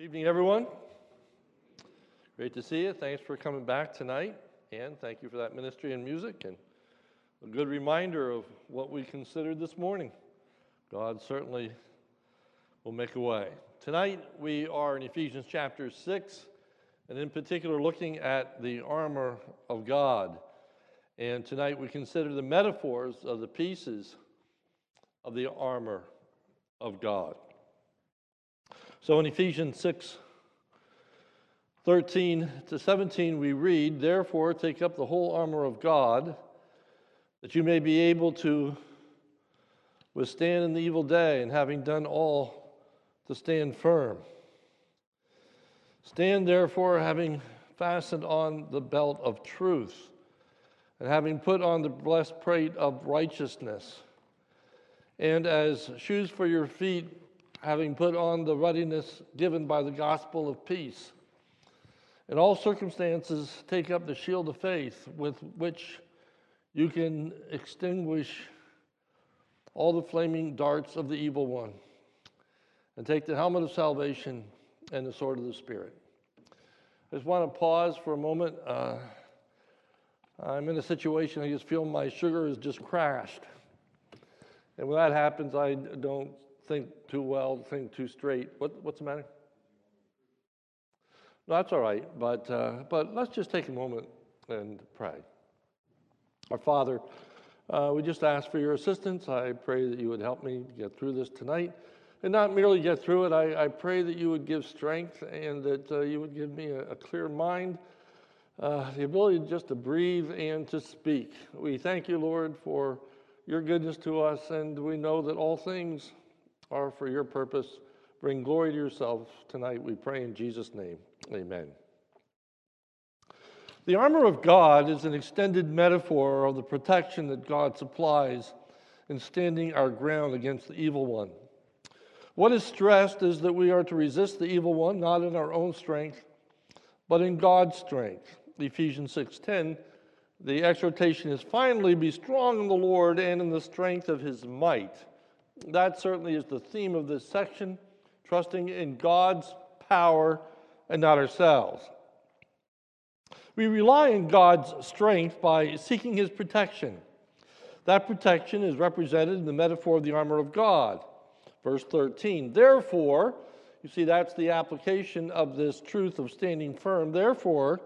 Good evening, everyone. Great to see you. Thanks for coming back tonight. And thank you for that ministry and music and a good reminder of what we considered this morning. God certainly will make a way. Tonight, we are in Ephesians chapter 6, and in particular, looking at the armor of God. And tonight, we consider the metaphors of the pieces of the armor of God. So in Ephesians 6 13 to 17, we read, Therefore, take up the whole armor of God, that you may be able to withstand in the evil day, and having done all, to stand firm. Stand therefore, having fastened on the belt of truth, and having put on the breastplate of righteousness, and as shoes for your feet, having put on the readiness given by the gospel of peace. In all circumstances, take up the shield of faith with which you can extinguish all the flaming darts of the evil one. And take the helmet of salvation and the sword of the Spirit. I just want to pause for a moment. Uh, I'm in a situation I just feel my sugar has just crashed. And when that happens, I don't think too well, think too straight. What, what's the matter? No, that's all right. But, uh, but let's just take a moment and pray. Our Father, uh, we just ask for your assistance. I pray that you would help me get through this tonight. And not merely get through it, I, I pray that you would give strength and that uh, you would give me a, a clear mind, uh, the ability just to breathe and to speak. We thank you, Lord, for your goodness to us, and we know that all things are for your purpose. Bring glory to yourself tonight, we pray in Jesus' name. Amen. The armor of God is an extended metaphor of the protection that God supplies in standing our ground against the evil one. What is stressed is that we are to resist the evil one not in our own strength, but in God's strength. Ephesians 6:10, the exhortation is finally be strong in the Lord and in the strength of his might that certainly is the theme of this section trusting in God's power and not ourselves. We rely on God's strength by seeking his protection. That protection is represented in the metaphor of the armor of God. Verse 13, therefore, you see, that's the application of this truth of standing firm. Therefore,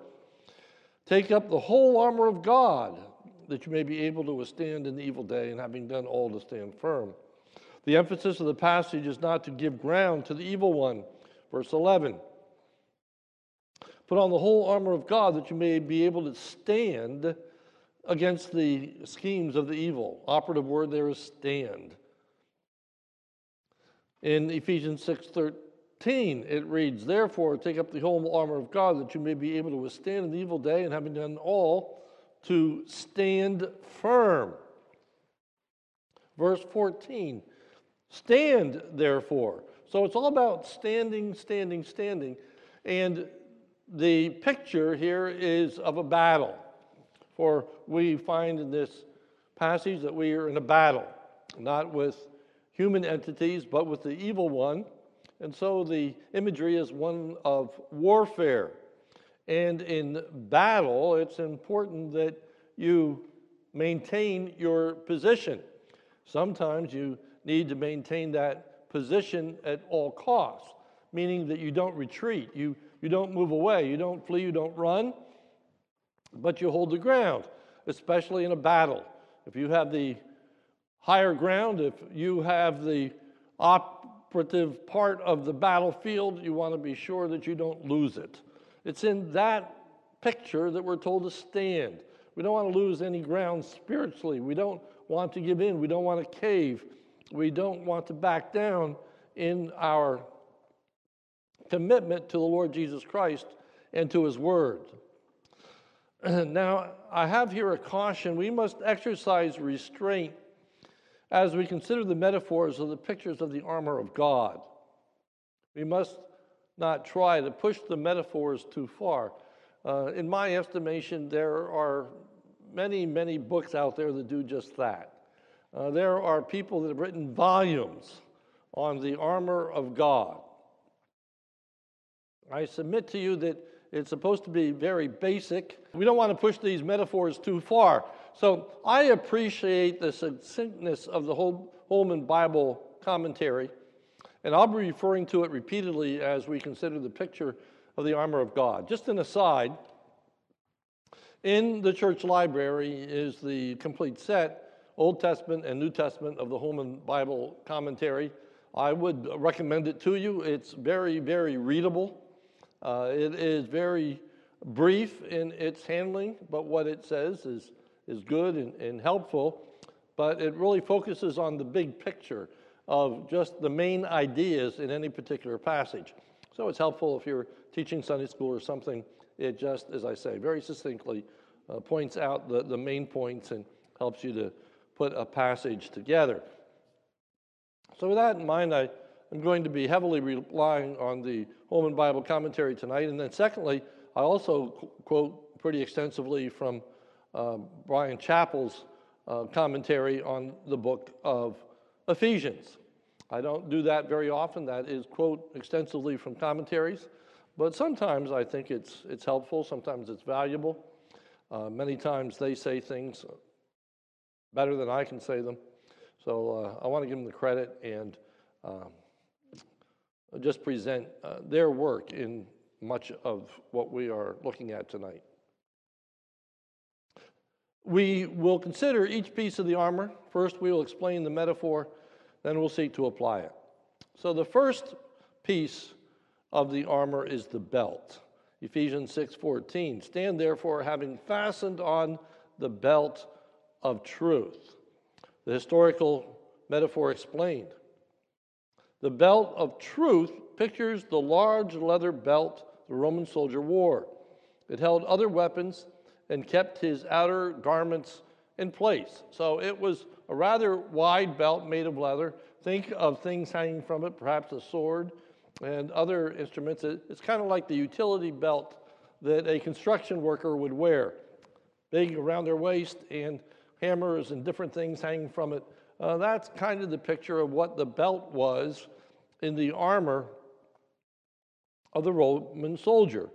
take up the whole armor of God that you may be able to withstand in the evil day, and having done all to stand firm. The emphasis of the passage is not to give ground to the evil one. Verse 11 Put on the whole armor of God that you may be able to stand against the schemes of the evil. Operative word there is stand. In Ephesians 6 13, it reads, Therefore, take up the whole armor of God that you may be able to withstand in the evil day, and having done all, to stand firm. Verse 14, Stand, therefore. So it's all about standing, standing, standing. And the picture here is of a battle. For we find in this passage that we are in a battle, not with human entities, but with the evil one. And so the imagery is one of warfare. And in battle, it's important that you maintain your position. Sometimes you need to maintain that position at all costs, meaning that you don't retreat, you, you don't move away, you don't flee, you don't run, but you hold the ground, especially in a battle. If you have the higher ground, if you have the operative part of the battlefield, you want to be sure that you don't lose it. It's in that picture that we're told to stand. We don't want to lose any ground spiritually. We don't want to give in. We don't want to cave we don't want to back down in our commitment to the Lord Jesus Christ and to His Word. Now, I have here a caution. We must exercise restraint as we consider the metaphors of the pictures of the armor of God. We must not try to push the metaphors too far. Uh, in my estimation, there are many, many books out there that do just that. Uh, there are people that have written volumes on the armor of God. I submit to you that it's supposed to be very basic. We don't want to push these metaphors too far. So I appreciate the succinctness of the whole Holman Bible commentary, and I'll be referring to it repeatedly as we consider the picture of the armor of God. Just an aside, in the church library is the complete set, Old Testament and New Testament of the Holman Bible commentary. I would recommend it to you. It's very, very readable. Uh, it is very brief in its handling, but what it says is, is good and, and helpful. But it really focuses on the big picture of just the main ideas in any particular passage. So it's helpful if you're teaching Sunday school or something. It just, as I say, very succinctly uh, points out the, the main points and helps you to put a passage together. So, with that in mind, I am going to be heavily relying on the Holman Bible commentary tonight. And then, secondly, I also qu- quote pretty extensively from uh, Bryan Chapell's uh, commentary on the book of Ephesians. I don't do that very often. That is quote extensively from commentaries, but sometimes I think it's it's helpful. Sometimes it's valuable. Uh, many times they say things better than I can say them, so uh, I want to give them the credit and um, just present uh, their work in much of what we are looking at tonight. We will consider each piece of the armor. First, we will explain the metaphor, then we'll seek to apply it. So, the first piece of the armor is the belt. Ephesians 6:14. Stand therefore having fastened on the belt of truth. The historical metaphor explained. The belt of truth pictures the large leather belt the Roman soldier wore. It held other weapons and kept his outer garments in place. So it was a rather wide belt made of leather. Think of things hanging from it, perhaps a sword and other instruments. It's kind of like the utility belt that a construction worker would wear, big around their waist and hammers and different things hanging from it. Uh, that's kind of the picture of what the belt was in the armor of the Roman soldier.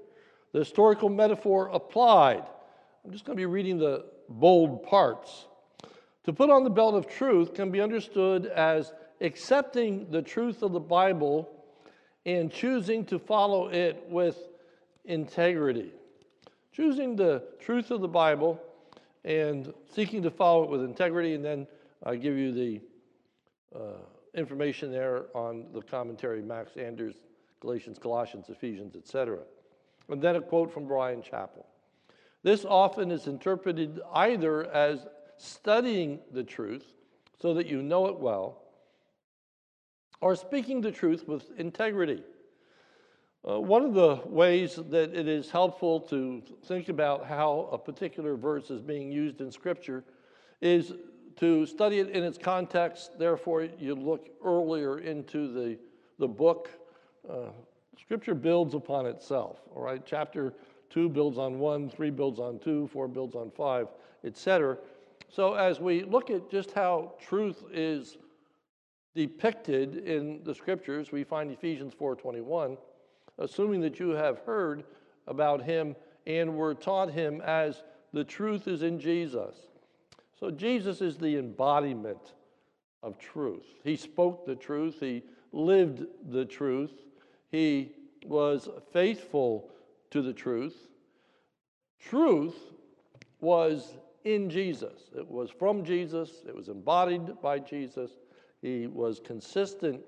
The historical metaphor applied I'm just going to be reading the bold parts. To put on the belt of truth can be understood as accepting the truth of the Bible and choosing to follow it with integrity. Choosing the truth of the Bible and seeking to follow it with integrity, and then I give you the uh, information there on the commentary, Max Anders, Galatians, Colossians, Ephesians, etc. And then a quote from Bryan Chapell. This often is interpreted either as studying the truth so that you know it well, or speaking the truth with integrity. Uh, one of the ways that it is helpful to think about how a particular verse is being used in Scripture is to study it in its context. Therefore, you look earlier into the, the book. Uh, scripture builds upon itself, all right? Chapter two builds on one, three builds on two, four builds on five, etc. So as we look at just how truth is depicted in the scriptures, we find Ephesians 4:21, assuming that you have heard about him and were taught him as the truth is in Jesus. So Jesus is the embodiment of truth. He spoke the truth, he lived the truth, he was faithful to the truth. Truth was in Jesus, it was from Jesus, it was embodied by Jesus. He was consistent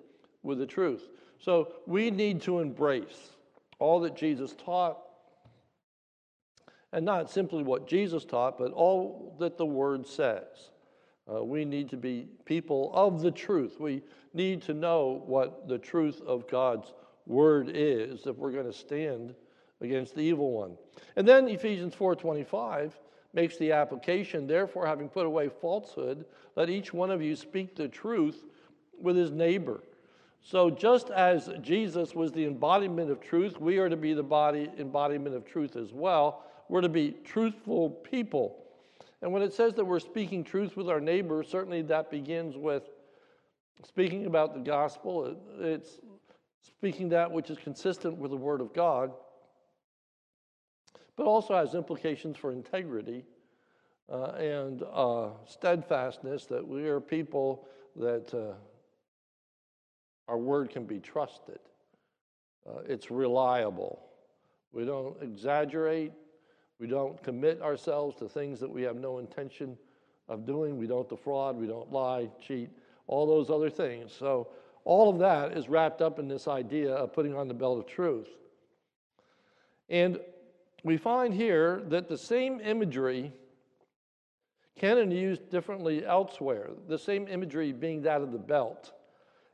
with the truth. So we need to embrace all that Jesus taught, and not simply what Jesus taught, but all that the Word says. Uh, we need to be people of the truth. We need to know what the truth of God's Word is if we're going to stand against the evil one. And then Ephesians 4:25 makes the application, therefore having put away falsehood, let each one of you speak the truth with his neighbor. So just as Jesus was the embodiment of truth, we are to be the body embodiment of truth as well. We're to be truthful people. And when it says that we're speaking truth with our neighbor, certainly that begins with speaking about the gospel. It's speaking that which is consistent with the Word of God, but also has implications for integrity uh, and uh, steadfastness that we are people that uh, our word can be trusted. Uh, it's reliable. We don't exaggerate. We don't commit ourselves to things that we have no intention of doing. We don't defraud. We don't lie, cheat, all those other things. So, all of that is wrapped up in this idea of putting on the belt of truth. And we find here that the same imagery can be used differently elsewhere, the same imagery being that of the belt.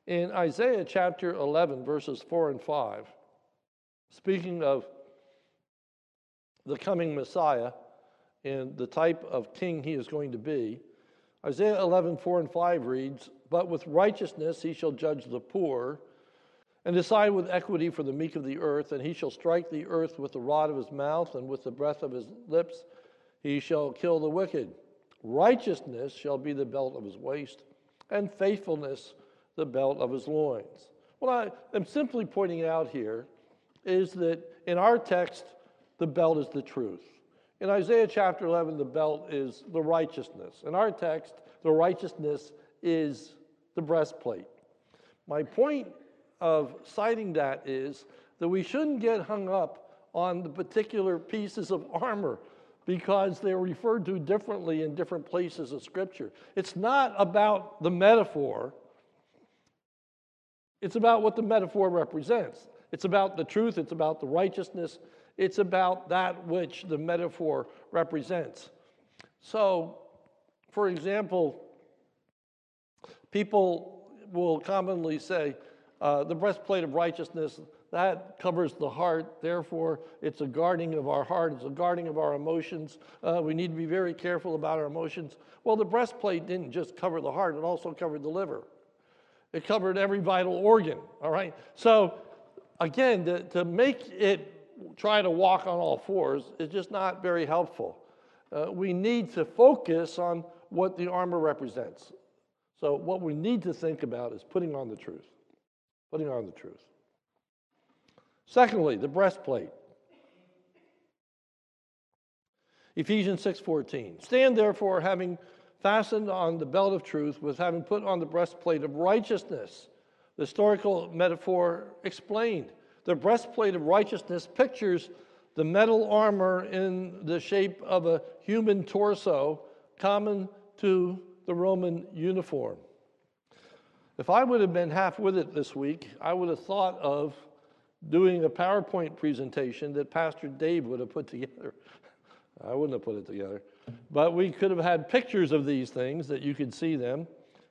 In Isaiah chapter 11, verses 4 and 5, speaking of the coming Messiah and the type of king he is going to be, Isaiah 11, 4 and 5 reads, But with righteousness he shall judge the poor, and decide with equity for the meek of the earth, and he shall strike the earth with the rod of his mouth, and with the breath of his lips he shall kill the wicked. Righteousness shall be the belt of his waist, and faithfulness the belt of his loins. What I am simply pointing out here is that in our text, the belt is the truth. In Isaiah chapter 11, the belt is the righteousness. In our text, the righteousness is the breastplate. My point of citing that is that we shouldn't get hung up on the particular pieces of armor because they're referred to differently in different places of Scripture. It's not about the metaphor, it's about what the metaphor represents. It's about the truth, it's about the righteousness, it's about that which the metaphor represents. So, for example, people will commonly say, uh, the breastplate of righteousness, that covers the heart. Therefore, it's a guarding of our heart, it's a guarding of our emotions. Uh, we need to be very careful about our emotions. Well, the breastplate didn't just cover the heart, it also covered the liver, it covered every vital organ, all right? So, again, to, to make it try to walk on all fours is just not very helpful. Uh, we need to focus on what the armor represents. So, what we need to think about is putting on the truth. Putting on the truth. Secondly, the breastplate. Ephesians 6:14. Stand therefore having fastened on the belt of truth with having put on the breastplate of righteousness. The historical metaphor explained. The breastplate of righteousness pictures the metal armor in the shape of a human torso common to the Roman uniform. If I would have been half with it this week, I would have thought of doing a PowerPoint presentation that Pastor Dave would have put together. I wouldn't have put it together. But we could have had pictures of these things that you could see them.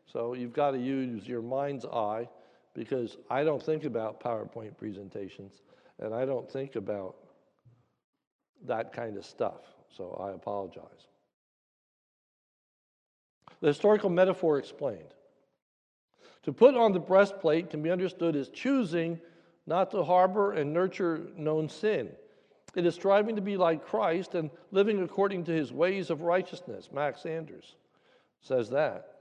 So you've got to use your mind's eye because I don't think about PowerPoint presentations and I don't think about that kind of stuff. So I apologize. The historical metaphor explained. To put on the breastplate can be understood as choosing not to harbor and nurture known sin. It is striving to be like Christ and living according to his ways of righteousness. Max Anders says that.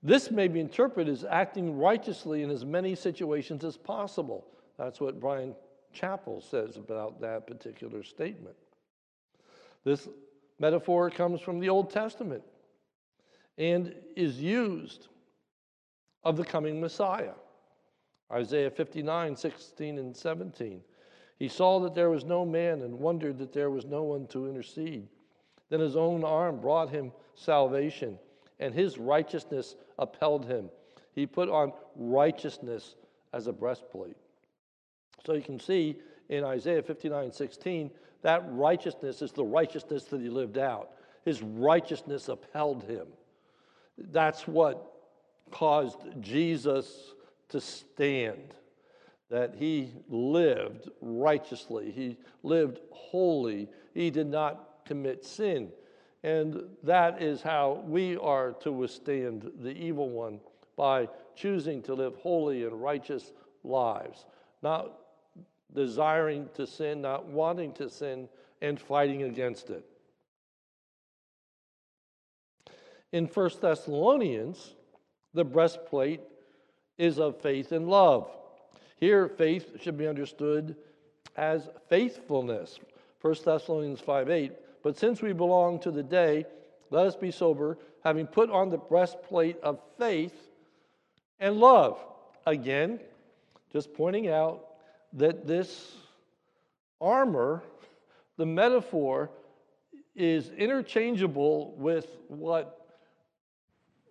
This may be interpreted as acting righteously in as many situations as possible. That's what Bryan Chapell says about that particular statement. This metaphor comes from the Old Testament and is used of the coming Messiah. Isaiah 59, 16, and 17. He saw that there was no man and wondered that there was no one to intercede. Then his own arm brought him salvation, and his righteousness upheld him. He put on righteousness as a breastplate. So you can see in Isaiah 59, 16, that righteousness is the righteousness that he lived out. His righteousness upheld him. That's what caused Jesus to stand, that he lived righteously, he lived holy, he did not commit sin. And that is how we are to withstand the evil one by choosing to live holy and righteous lives, not desiring to sin, not wanting to sin, and fighting against it. In 1 Thessalonians, the breastplate is of faith and love. Here, faith should be understood as faithfulness. 1 Thessalonians 5 8. But since we belong to the day, let us be sober, having put on the breastplate of faith and love. Again, just pointing out that this armor, the metaphor, is interchangeable with what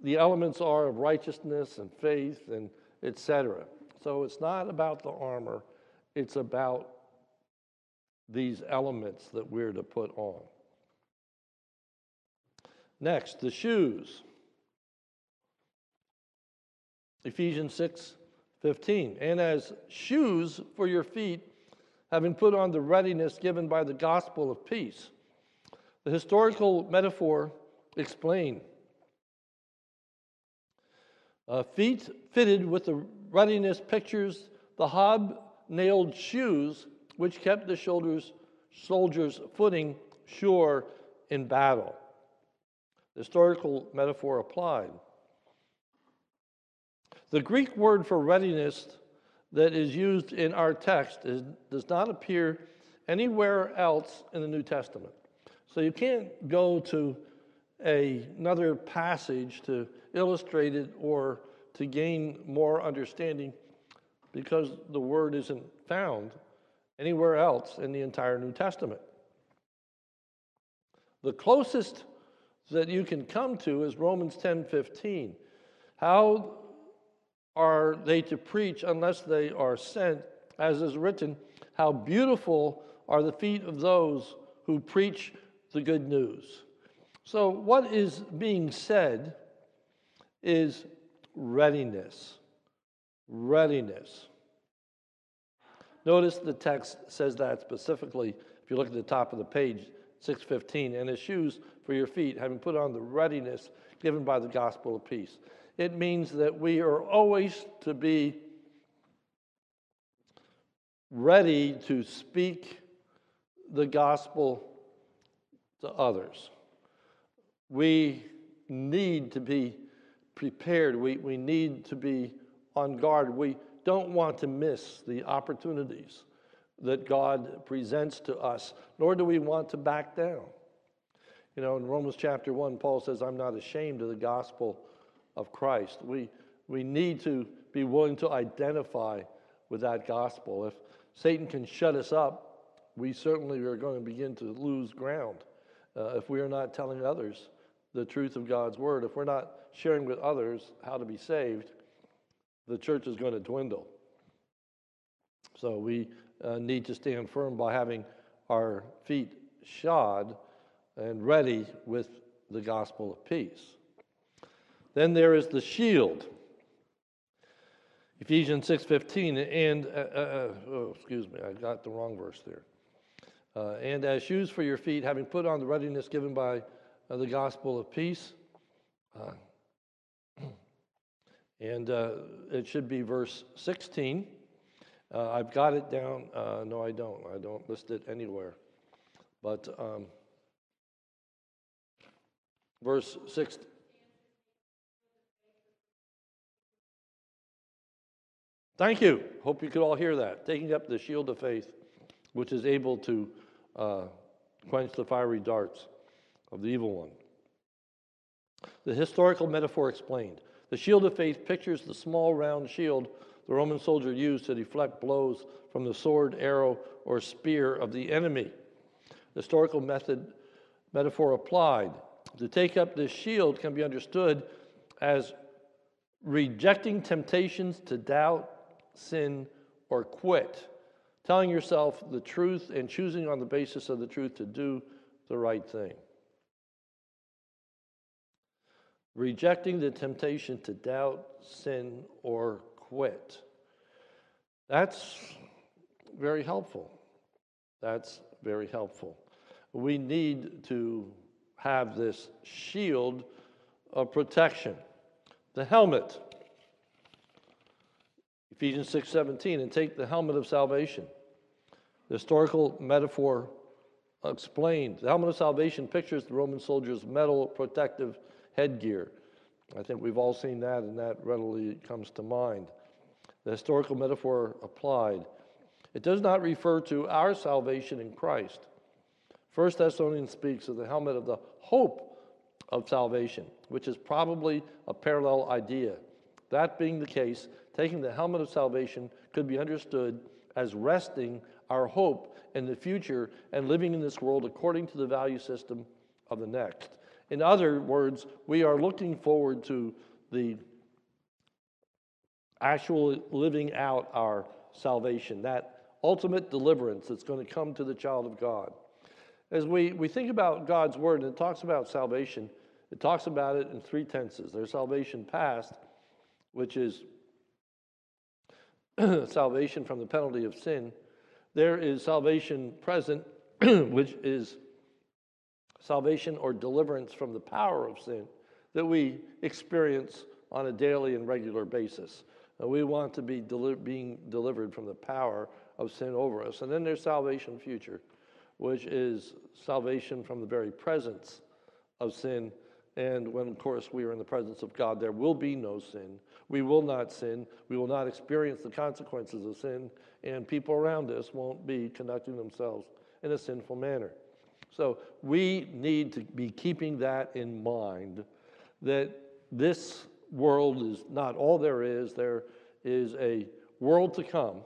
the elements are of righteousness and faith and etc. So it's not about the armor, it's about these elements that we're to put on. Next, the shoes. Ephesians 6 15. And as shoes for your feet, having put on the readiness given by the gospel of peace. The historical metaphor explained. Uh, feet fitted with the readiness pictures the hob-nailed shoes which kept the shoulders, soldiers' footing sure in battle. The historical metaphor applied. The Greek word for readiness that is used in our text is, does not appear anywhere else in the New Testament. So you can't go to a, another passage to illustrate it or to gain more understanding because the word isn't found anywhere else in the entire New Testament. The closest that you can come to is Romans 10 15. How are they to preach unless they are sent? As is written, how beautiful are the feet of those who preach the good news. So, what is being said is readiness. Readiness. Notice the text says that specifically. If you look at the top of the page, 615, and his shoes for your feet, having put on the readiness given by the gospel of peace. It means that we are always to be ready to speak the gospel to others. We need to be prepared. We, we need to be on guard. We don't want to miss the opportunities that God presents to us, nor do we want to back down. You know, in Romans chapter 1, Paul says, I'm not ashamed of the gospel of Christ. We, we need to be willing to identify with that gospel. If Satan can shut us up, we certainly are going to begin to lose ground uh, if we are not telling others the truth of God's word. If we're not sharing with others how to be saved, the church is going to dwindle. So we uh, need to stand firm by having our feet shod and ready with the gospel of peace. Then there is the shield. Ephesians 6:15 and uh, uh, uh, oh, excuse me, I got the wrong verse there. Uh, and as shoes for your feet, having put on the readiness given by uh, the gospel of peace. Uh, and it should be verse 16. I've got it down. no, I don't. I don't list it anywhere. But um, verse 6. Thank you. Hope you could all hear that. Taking up the shield of faith, which is able to uh, quench the fiery darts of the evil one. The historical metaphor explained. The shield of faith pictures the small round shield the Roman soldier used to deflect blows from the sword, arrow, or spear of the enemy. The historical method metaphor applied. To take up this shield can be understood as rejecting temptations to doubt, sin, or quit. Telling yourself the truth and choosing on the basis of the truth to do the right thing. Rejecting the temptation to doubt, sin, or quit. That's very helpful. That's very helpful. We need to have this shield of protection. The helmet. Ephesians 6:17 and take the helmet of salvation. The historical metaphor explained. The helmet of salvation pictures the Roman soldier's metal protective headgear. I think we've all seen that, and that readily comes to mind. The historical metaphor applied. It does not refer to our salvation in Christ. First Thessalonians speaks of the helmet of the hope of salvation, which is probably a parallel idea. That being the case, taking the helmet of salvation could be understood as resting our hope in the future and living in this world according to the value system of the next. In other words, we are looking forward to the actual living out our salvation, that ultimate deliverance that's going to come to the child of God. As we, we think about God's word and it talks about salvation, it talks about it in three tenses. There's salvation past, which is salvation from the penalty of sin. There is salvation present, which is salvation or deliverance from the power of sin that we experience on a daily and regular basis. Uh, we want to be deli- being delivered from the power of sin over us. And then there's salvation future, which is salvation from the very presence of sin. And when, of course, we are in the presence of God, there will be no sin. We will not sin. We will not experience the consequences of sin. And people around us won't be conducting themselves in a sinful manner. So we need to be keeping that in mind that this world is not all there is, there is a world to come.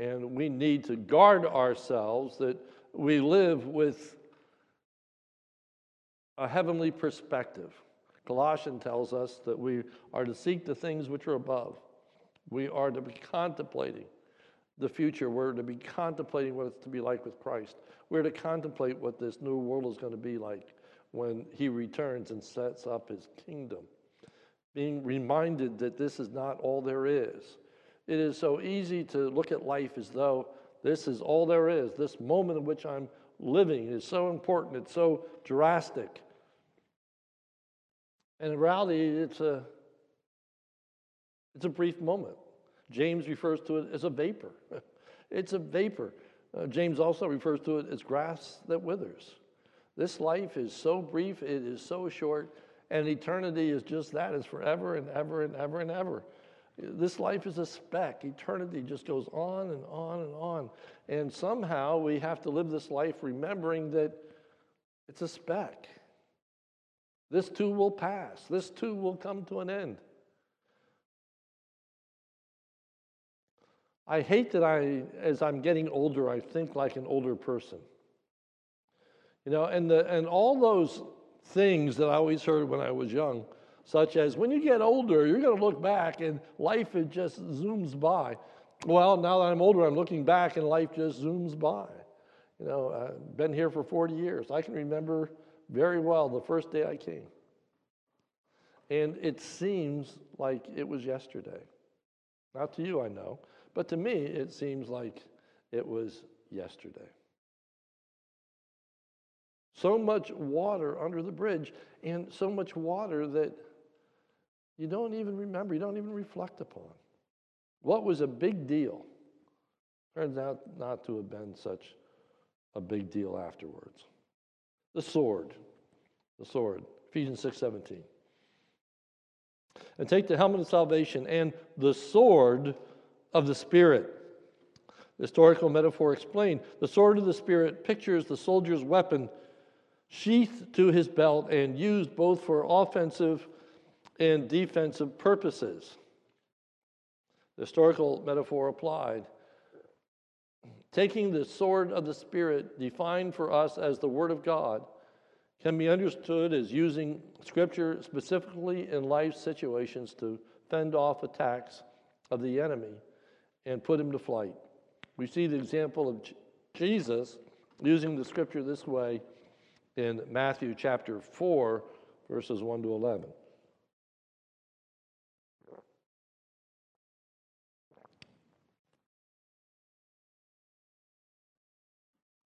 And we need to guard ourselves that we live with a heavenly perspective. Colossians tells us that we are to seek the things which are above. We are to be contemplating the future. We're to be contemplating what it's to be like with Christ. We're to contemplate what this new world is going to be like when he returns and sets up his kingdom. Being reminded that this is not all there is. It is so easy to look at life as though this is all there is. This moment in which I'm living is so important, it's so drastic. And in reality, it's a, it's a brief moment. James refers to it as a vapor. it's a vapor. Uh, James also refers to it as grass that withers. This life is so brief, it is so short, and eternity is just that it's forever and ever and ever and ever. This life is a speck. Eternity just goes on and on and on. And somehow we have to live this life remembering that it's a speck. This too will pass. This too will come to an end. I hate that I, as I'm getting older, I think like an older person. You know, and, the, and all those things that I always heard when I was young, such as when you get older, you're going to look back and life it just zooms by. Well, now that I'm older, I'm looking back and life just zooms by. You know, I've been here for 40 years. I can remember very well the first day I came. And it seems like it was yesterday. Not to you, I know. But to me, it seems like it was yesterday. So much water under the bridge, and so much water that you don't even remember, you don't even reflect upon. What was a big deal turns out not to have been such a big deal afterwards. The sword, the sword, Ephesians 6 17. And take the helmet of salvation and the sword of the Spirit. The historical metaphor explained the sword of the Spirit pictures the soldier's weapon sheathed to his belt and used both for offensive and defensive purposes. The historical metaphor applied. Taking the sword of the Spirit, defined for us as the Word of God, can be understood as using Scripture specifically in life situations to fend off attacks of the enemy and put him to flight. We see the example of Jesus using the scripture this way in Matthew chapter 4, verses 1 to 11.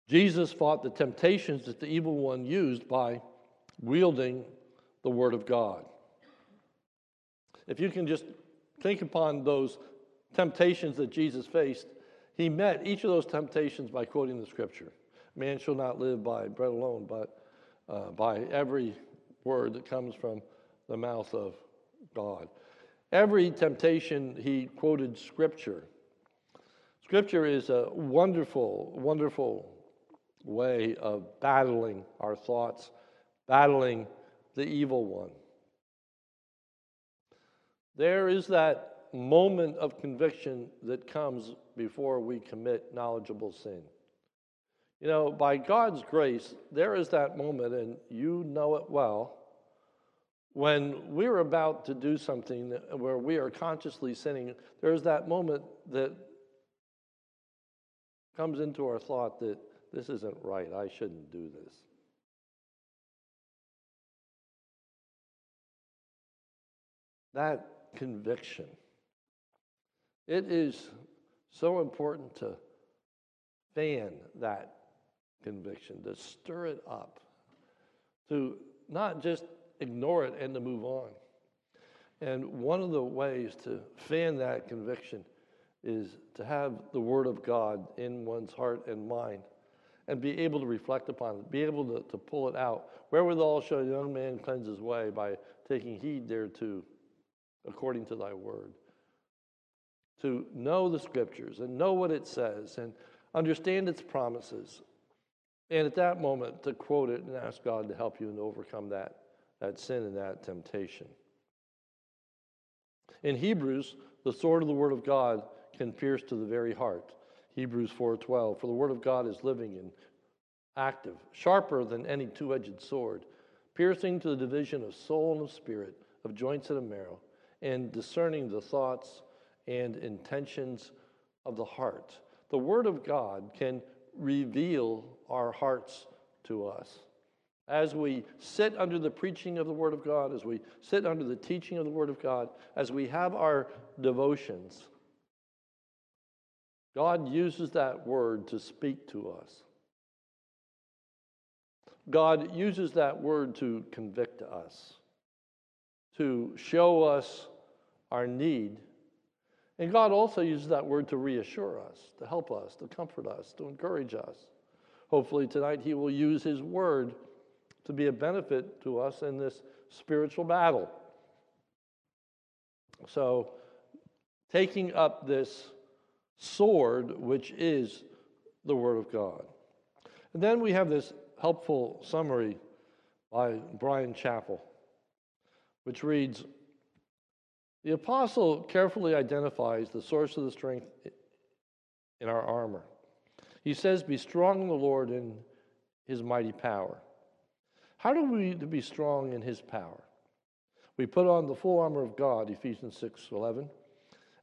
Jesus fought the temptations that the evil one used by wielding the Word of God. If you can just think upon those temptations that Jesus faced, he met each of those temptations by quoting the scripture. Man shall not live by bread alone, but uh, by every word that comes from the mouth of God. Every temptation, he quoted Scripture. Scripture is a wonderful, wonderful way of battling our thoughts, battling the evil one. There is that moment of conviction that comes before we commit knowledgeable sin. You know, by God's grace, there is that moment, and you know it well, when we're about to do something where we are consciously sinning, there's that moment that comes into our thought that this isn't right, I shouldn't do this. That conviction. It is so important to fan that conviction, to stir it up, to not just ignore it and to move on. And one of the ways to fan that conviction is to have the Word of God in one's heart and mind and be able to reflect upon it, be able to, to pull it out. Wherewithal shall a young man cleanse his way by taking heed thereto, according to thy word. To know the scriptures and know what it says and understand its promises. And at that moment, to quote it and ask God to help you and overcome that, that sin and that temptation. In Hebrews, the sword of the word of God can pierce to the very heart. Hebrews 4:12 For the word of God is living and active, sharper than any two-edged sword, piercing to the division of soul and of spirit, of joints and of marrow, and discerning the thoughts and intentions of the heart. The word of God can reveal our hearts to us. As we sit under the preaching of the Word of God, as we sit under the teaching of the Word of God, as we have our devotions, God uses that word to speak to us. God uses that word to convict us, to show us our need. And God also uses that word to reassure us, to help us, to comfort us, to encourage us. Hopefully, tonight, He will use His word to be a benefit to us in this spiritual battle. So, taking up this sword, which is the Word of God. And then we have this helpful summary by Bryan Chapell, which reads The apostle carefully identifies the source of the strength in our armor. He says, Be strong in the Lord and his mighty power. How do we to be strong in his power? We put on the full armor of God, Ephesians 6 11.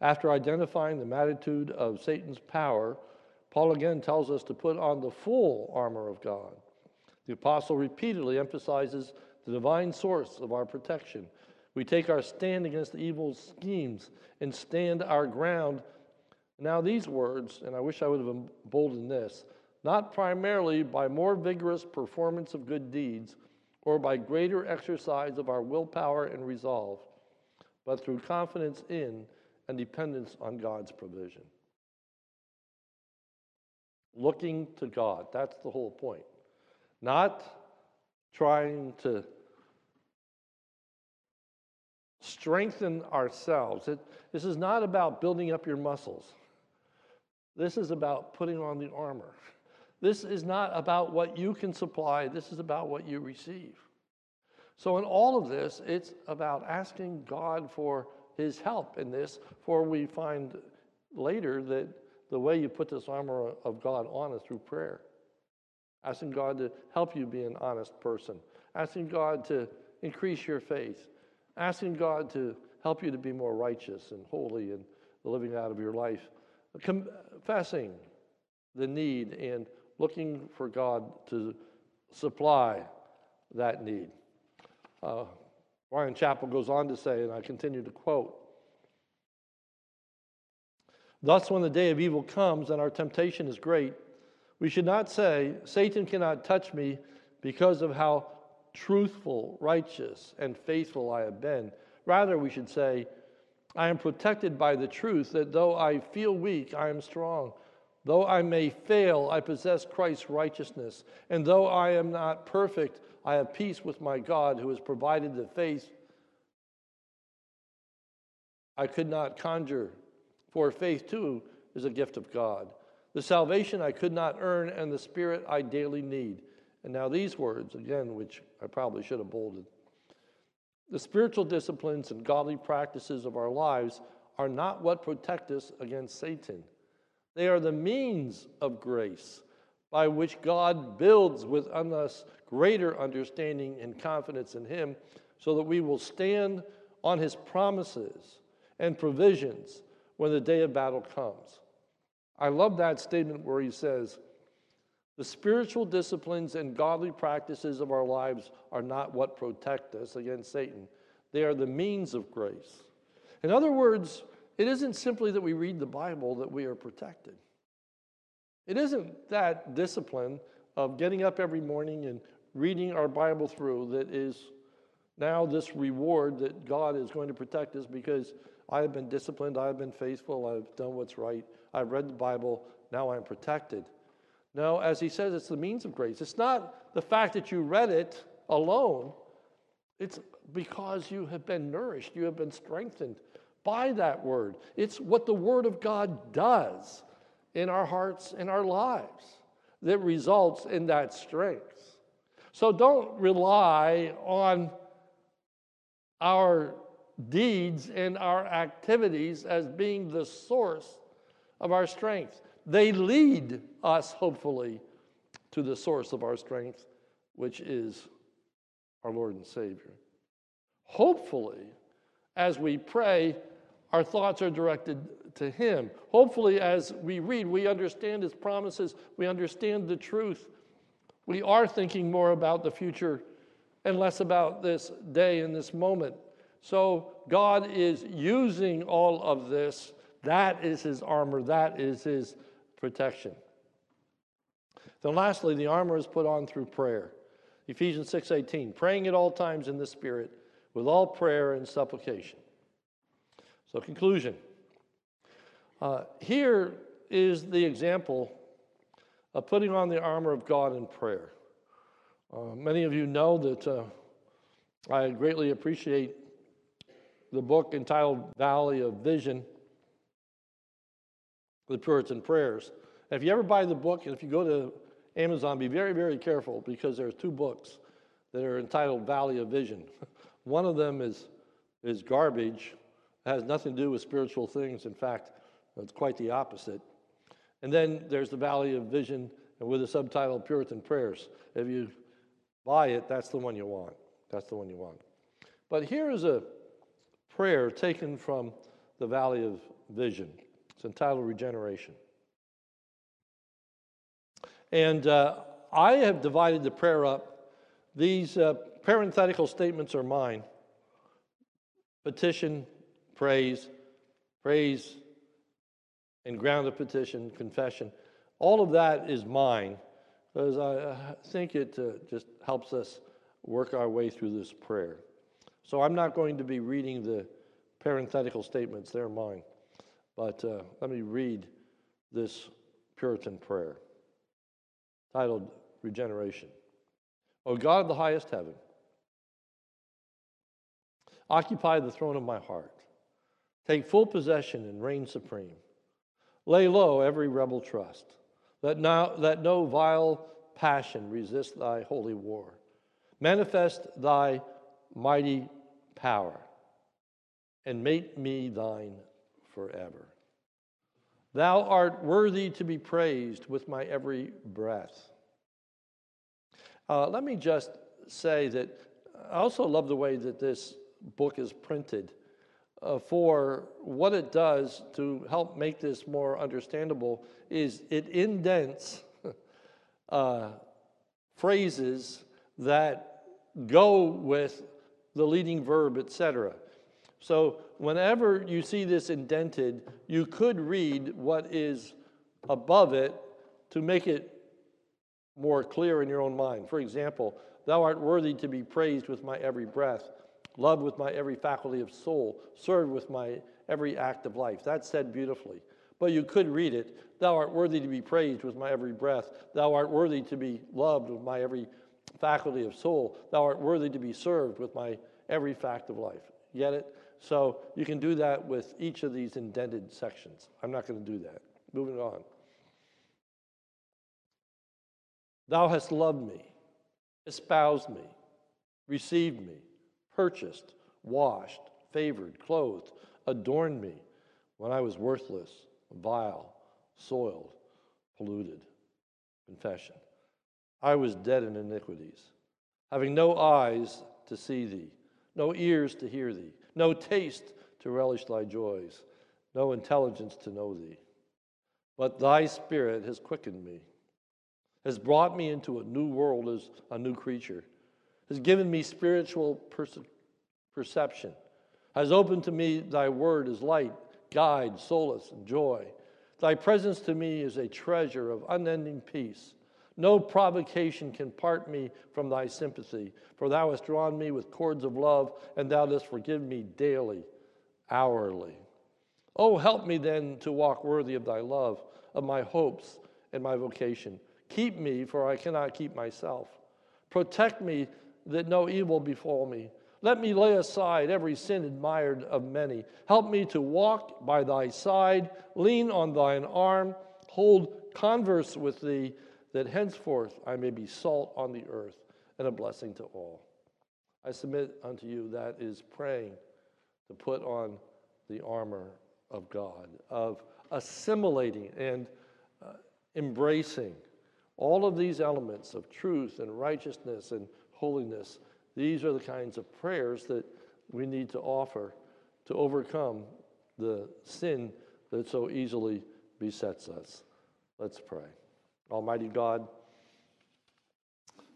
After identifying the magnitude of Satan's power, Paul again tells us to put on the full armor of God. The apostle repeatedly emphasizes the divine source of our protection. We take our stand against evil schemes and stand our ground. Now, these words, and I wish I would have emboldened this, not primarily by more vigorous performance of good deeds or by greater exercise of our willpower and resolve, but through confidence in and dependence on God's provision. Looking to God, that's the whole point. Not trying to strengthen ourselves. It, this is not about building up your muscles. This is about putting on the armor. This is not about what you can supply, this is about what you receive. So, in all of this, it's about asking God for his help in this, for we find later that the way you put this armor of God on is through prayer. Asking God to help you be an honest person, asking God to increase your faith, asking God to help you to be more righteous and holy in the living out of your life, confessing the need and looking for God to supply that need. Uh, Bryan Chapell goes on to say, and I continue to quote Thus, when the day of evil comes and our temptation is great, we should not say, Satan cannot touch me because of how truthful, righteous, and faithful I have been. Rather, we should say, I am protected by the truth that though I feel weak, I am strong. Though I may fail, I possess Christ's righteousness. And though I am not perfect, I have peace with my God who has provided the faith I could not conjure, for faith too is a gift of God. The salvation I could not earn, and the Spirit I daily need. And now these words, again, which I probably should have bolded. The spiritual disciplines and godly practices of our lives are not what protect us against Satan. They are the means of grace by which God builds within us greater understanding and confidence in Him so that we will stand on His promises and provisions when the day of battle comes. I love that statement where He says, the spiritual disciplines and godly practices of our lives are not what protect us against Satan. They are the means of grace. In other words, it isn't simply that we read the Bible that we are protected. It isn't that discipline of getting up every morning and reading our Bible through that is now this reward that God is going to protect us because I have been disciplined, I have been faithful, I've done what's right, I've read the Bible, now I'm protected. No, as he says, it's the means of grace. It's not the fact that you read it alone, it's because you have been nourished, you have been strengthened by that word. It's what the word of God does in our hearts and our lives that results in that strength. So don't rely on our deeds and our activities as being the source of our strength. They lead us, hopefully, to the source of our strength, which is our Lord and Savior. Hopefully, as we pray, our thoughts are directed to Him. Hopefully, as we read, we understand His promises, we understand the truth. We are thinking more about the future and less about this day and this moment. So, God is using all of this. That is His armor, that is His protection. Then lastly, the armor is put on through prayer. Ephesians 6:18, praying at all times in the Spirit with all prayer and supplication. So, conclusion. Uh, here is the example of putting on the armor of God in prayer. Uh, many of you know that uh, I greatly appreciate the book entitled Valley of Vision the Puritan prayers. if you ever buy the book, and if you go to Amazon, be very, very careful because there's two books that are entitled Valley of Vision. One of them is, is garbage, it has nothing to do with spiritual things. In fact, it's quite the opposite. And then there's the Valley of Vision with the subtitle Puritan Prayers. If you buy it, that's the one you want. That's the one you want. But here is a prayer taken from the Valley of Vision. It's entitled Regeneration. And uh, I have divided the prayer up. These uh, parenthetical statements are mine petition, praise, praise, and ground of petition, confession. All of that is mine because I think it uh, just helps us work our way through this prayer. So I'm not going to be reading the parenthetical statements, they're mine. But uh, let me read this Puritan prayer titled Regeneration. O God of the highest heaven, occupy the throne of my heart. Take full possession and reign supreme. Lay low every rebel trust. Let, now, let no vile passion resist thy holy war. Manifest thy mighty power and make me thine forever. Thou art worthy to be praised with my every breath. Uh, let me just say that I also love the way that this book is printed uh, for what it does to help make this more understandable is it indents uh, phrases that go with the leading verb, etc. So whenever you see this indented, you could read what is above it to make it more clear in your own mind. For example, thou art worthy to be praised with my every breath, loved with my every faculty of soul, served with my every act of life. That's said beautifully. But you could read it, thou art worthy to be praised with my every breath, thou art worthy to be loved with my every faculty of soul, thou art worthy to be served with my every fact of life. Get it? So you can do that with each of these indented sections. I'm not going to do that. Moving on. Thou hast loved me, espoused me, received me, purchased, washed, favored, clothed, adorned me when I was worthless, vile, soiled, polluted. Confession. I was dead in iniquities, having no eyes to see thee, no ears to hear thee, no taste to relish thy joys, no intelligence to know thee. But thy spirit has quickened me, has brought me into a new world as a new creature, has given me spiritual perce- perception, has opened to me thy word as light, guide, solace, and joy. Thy presence to me is a treasure of unending peace. No provocation can part me from thy sympathy, for thou hast drawn me with cords of love, and thou dost forgive me daily, hourly. Oh, help me then to walk worthy of thy love, of my hopes and my vocation. Keep me, for I cannot keep myself. Protect me that no evil befall me. Let me lay aside every sin admired of many. Help me to walk by thy side, lean on thine arm, hold converse with thee, that henceforth I may be salt on the earth and a blessing to all. I submit unto you that is praying to put on the armor of God, of assimilating and uh, embracing all of these elements of truth and righteousness and holiness. These are the kinds of prayers that we need to offer to overcome the sin that so easily besets us. Let's pray. Almighty God,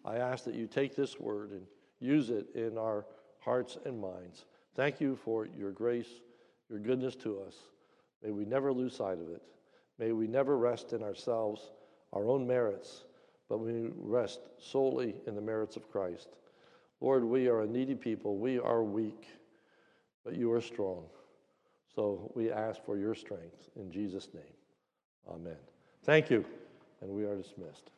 I ask that you take this word and use it in our hearts and minds. Thank you for your grace, your goodness to us. May we never lose sight of it. May we never rest in ourselves, our own merits, but we rest solely in the merits of Christ. Lord, we are a needy people. We are weak, but you are strong. So we ask for your strength in Jesus' name. Amen. Thank you, and we are dismissed.